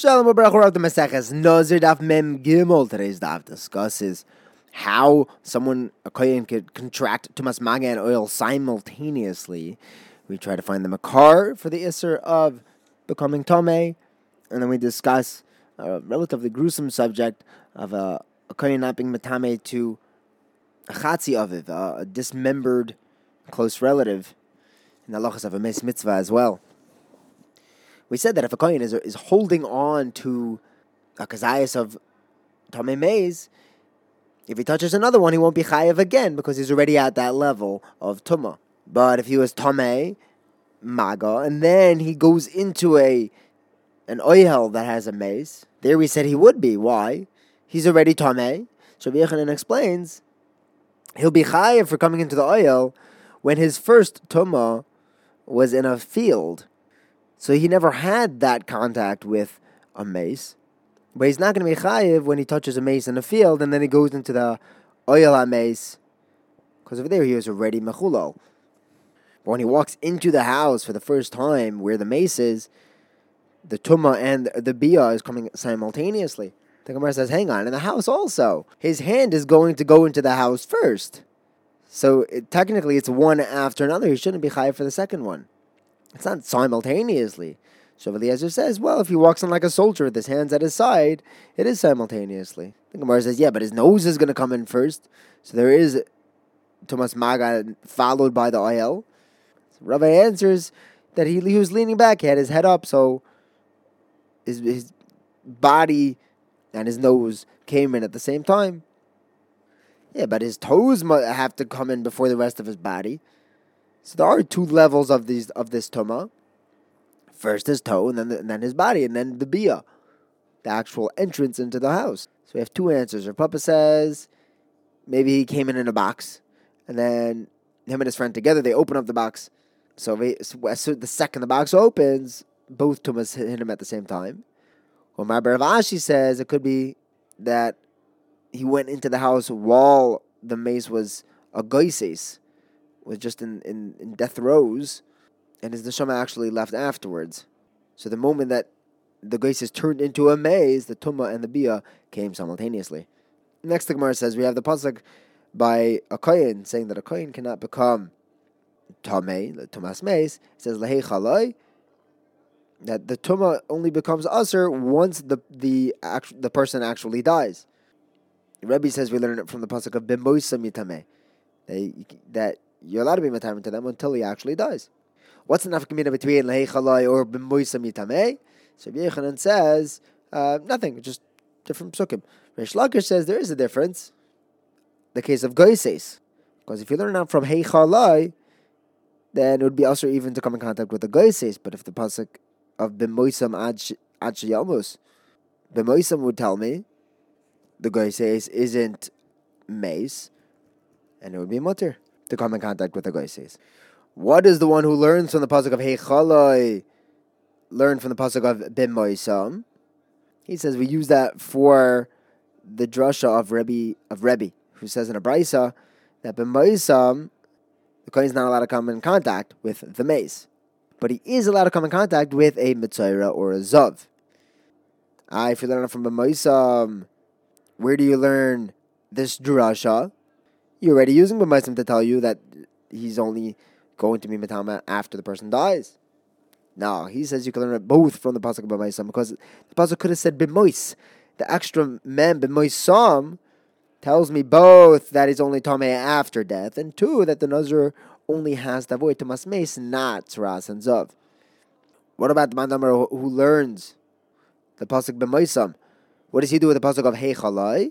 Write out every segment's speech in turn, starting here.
Shalom Baruch of the Maseches Nazir Daf Mem Gimel. Today's daf discusses how someone a kohen could contract tumas maga and ohel simultaneously. We try to find the makor for the isser of becoming tome, and then we discuss a relatively gruesome subject of a, a kohen not being matame to a chatzi aviv, a, dismembered close relative, and the halachas of a mes mitzvah as well we said that if a kohen is, is holding on to a kazayas of Tomei Maze, if he touches another one, he won't be chayiv again because he's already at that level of tuma. But if he was Tomei, Maga, and then he goes into a an ohel that has a maze, there we said he would be. Why? He's already Tomei. So Yochanan explains he'll be chayiv for coming into the ohel when his first tuma was in a field so he never had that contact with a mace. But he's not going to be chayiv when he touches a mace in the field and then he goes into the ohel mace. Because over there he was already mechulal. But when he walks into the house for the first time where the mace is, the tuma and the bia is coming simultaneously. The Gemara says, hang on, in the house also. His hand is going to go into the house first. So it, technically it's one after another. He shouldn't be chayiv for the second one. It's not simultaneously. So Eliezer says, well, if he walks in like a soldier with his hands at his side, it is simultaneously. The Gemara says, yeah, but his nose is going to come in first. So there is tumas maga followed by the ohel. So Rabbi answers that he, he was leaning back, he had his head up, so his, his body and his nose came in at the same time. Yeah, but his toes have to come in before the rest of his body. So there are two levels of these of this tuma. First his toe, and then the, and then his body, and then the bia, the actual entrance into the house. So we have two answers. Or Papa says maybe he came in in a box, and then him and his friend together they open up the box. So, they, so the second the box opens, both tumas hit him at the same time. Or Mar bar Rav Ashi says it could be that he went into the house while the mace was a goises was just in, in, in death throes, and his neshama actually left afterwards. So the moment that the grace is turned into a maze, the tumma and the bia came simultaneously. Next, the Gemara says we have the pasuk by a kohen saying that a kohen cannot become tamei, the tumas maze. It says lehei chaloi that the tumma only becomes usher once the the act, the person actually dies. The Rebbe says we learn it from the pasuk of bimoisa mitame, that you're allowed to be matamim to them until he actually dies. What's the nafkamina between lehechalai or b'moisam yitamei? So Yochanan says uh, nothing, just different psukim. Reish Lakish says there is a difference. The case of goises, because if you learn out from heichalai, then it would be also even to come in contact with the goises. But if the pasuk of b'moisam ad shayamus, b'moisam would tell me the goises isn't mace, and it would be mutter to come in contact with the goises. What is the one who learns from the pasuk of Heichaloi learn from the pasuk of Bim Moisam? He says we use that for the drasha of Rebbe of Rebbe, who says in a brisa that Bim Moisam, the kohen is not allowed to come in contact with the mace, but he is allowed to come in contact with a metzora or a zav. Ah, if you learn from Bim Moisam, where do you learn this drasha? You're already using B'maisim to tell you that he's only going to be Matama after the person dies. No, he says you can learn it both from the Pasuk B'maisim because the Pasuk could have said B'mois. The extra mem B'moisam tells me both that he's only Tomei after death, and two, that the Nazir only has to avoid Tomas Mace, not Tzras and Zav. What about the Mandamar who learns the Pasuk B'moisam? What does he do with the Pasuk of Heichalai?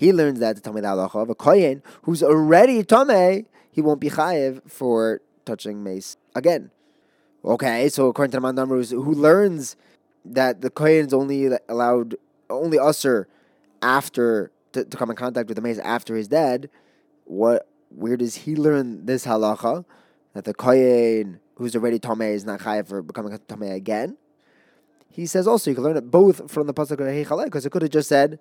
He learns that to Tamei halacha of a kohen who's already Tamei, he won't be chayiv for touching mace again. Okay, so according to the Mandamrus, who learns that the kohen is only allowed, only usher after to, to come in contact with the mace after he's dead, what where does he learn this halacha that the kohen who's already tamei is not chayiv for becoming tamei again? He says also you can learn it both from the pasuk of because it could have just said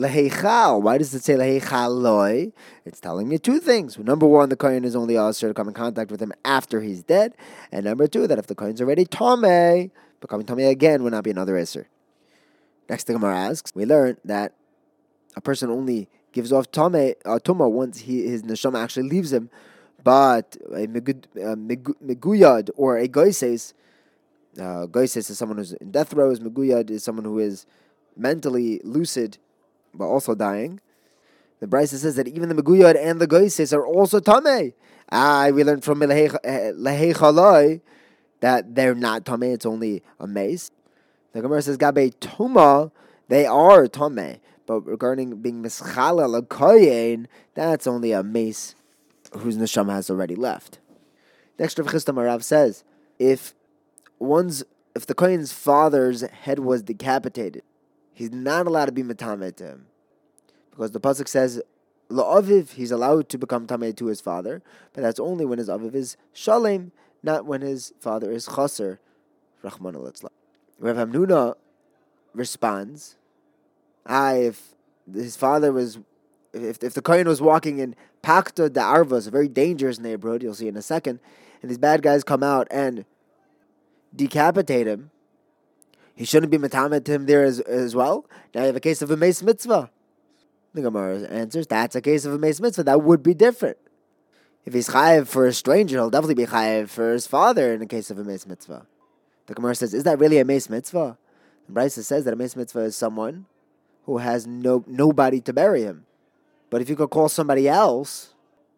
Leheichal. Why does it say lehechaloi? It's telling me two things. Number one, the kohen is only asked to come in contact with him after he's dead, and number two, that if the kohen's already tame, becoming tummy again would not be another iser. Next, the Gemara asks, we learn that a person only gives off tame uh, tuma once he his neshama actually leaves him, but a meguyad or a goises, uh, goises is someone who's in death row. Is meguyad is someone who is mentally lucid, but also dying. The Brisa says that even the meguyad and the goises are also tame. Ah, we learned from lehei chaloi that they're not tame. It's only a mace. The Gemara says gabe tuma, they are tame. But regarding being mischala koyin, that's only a mace whose neshama has already left. Next, Rav Chisda Marav says, if one's if the kohen's father's head was decapitated, he's not allowed to be metamed to him, because the pasuk says, la'aviv he's allowed to become tamed to his father, but that's only when his aviv is shalem, not when his father is chaser. Rahman al Rav Hamnuna responds, ah, if his father was, if, if the Kohen was walking in Pakta de Arvas, a very dangerous neighborhood, you'll see in a second, and these bad guys come out and decapitate him, he shouldn't be metamed him there as, as well. Now you have a case of a mace mitzvah. The Gemara answers, that's a case of a mace mitzvah. That would be different. If he's chayiv for a stranger, he'll definitely be chayiv for his father in the case of a mace mitzvah. The Gemara says, is that really a mace mitzvah? Brisa says that a mace mitzvah is someone who has no nobody to bury him. But if you could call somebody else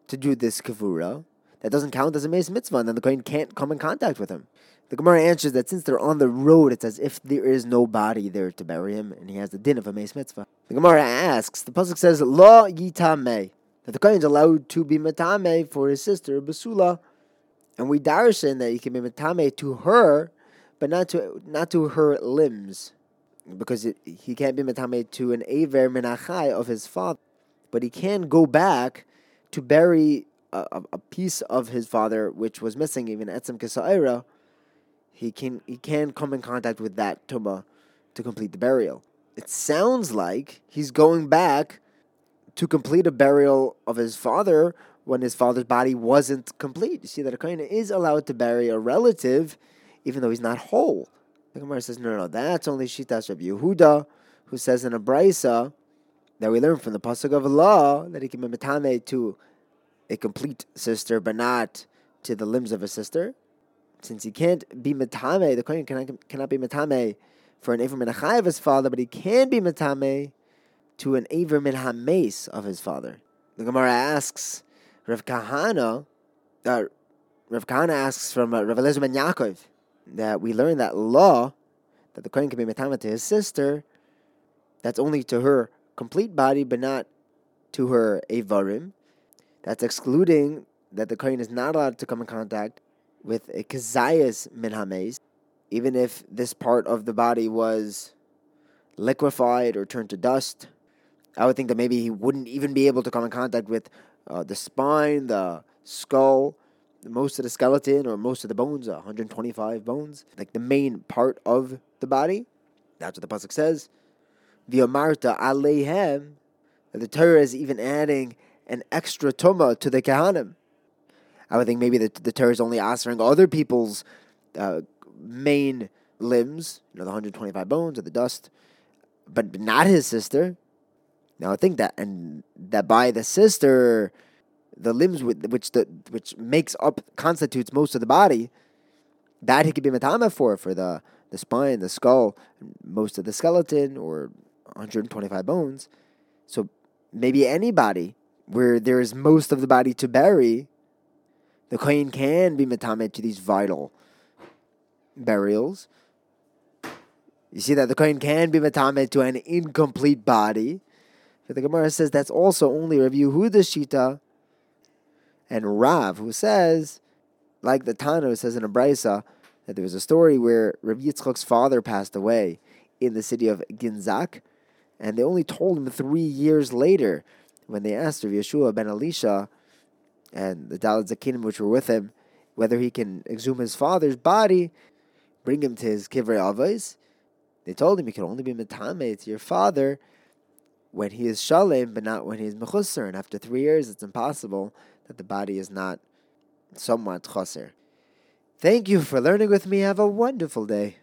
to do this kavura, that doesn't count as a mace mitzvah, and then the kohen can't come in contact with him. The Gemara answers that since they're on the road, it's as if there is no body there to bury him, and he has the din of a mace mitzvah. The Gemara asks, the pasuk says, "Lo yitame," that the kohen is allowed to be metame for his sister Basula, and we darshan that he can be metame to her, but not to not to her limbs because it, he can't be metame to an ever min hachai of his father, but he can go back to bury a, a piece of his father which was missing, even etzem kesaira. He can he can come in contact with that tuma to complete the burial. It sounds like he's going back to complete a burial of his father when his father's body wasn't complete. You see that a kohen is allowed to bury a relative even though he's not whole. The Gemara says, no, no, no, that's only Shitas Rabbi Yehuda, who says in a brisa that we learn from the pasuk of Allah that he can be metame to a complete sister, but not to the limbs of a sister. Since he can't be metame, the kohen cannot, cannot be metame for an aver min of his father, but he can be metame to an aver min of his father. The Gemara asks, Rav Kahana, uh, Rav Kahana asks from uh, Rav Eliezer ben Yaakov, that we learn that law that the Kohen can be metama to his sister, that's only to her complete body, but not to her avarim. That's excluding that the Kohen is not allowed to come in contact with a kazayas minhames, even if this part of the body was liquefied or turned to dust. I would think that maybe he wouldn't even be able to come in contact with uh, the spine, the skull, most of the skeleton or most of the bones, 125 bones, like the main part of the body. That's what the pasuk says. The Amarta Alehem, the Torah is even adding an extra tuma to the Kohanim. I would think maybe the, the Torah is only answering other people's uh, main limbs, you know, the 125 bones or the dust, but not his sister. Now I think that, and that by the sister, the limbs with, which the which makes up constitutes most of the body, that he could be matama for for the the spine, the skull, most of the skeleton, or 125 bones. So maybe anybody where there is most of the body to bury, the kohen can be matame to these vital burials. You see that the kohen can be matame to an incomplete body. But the Gemara says that's also only who the shita and Rav, who says, like the Tano says in a Brisa, that there was a story where Rav Yitzchak's father passed away in the city of Ginzak, and they only told him three years later when they asked Rabbi Yeshua ben Elisha and the Dalad Zakinim which were with him whether he can exhume his father's body, bring him to his kivrei avos. They told him he can only be metame to your father when he is shalem, but not when he is mechusar. And after three years, it's impossible that the body is not somewhat chaser. Thank you for learning with me. Have a wonderful day.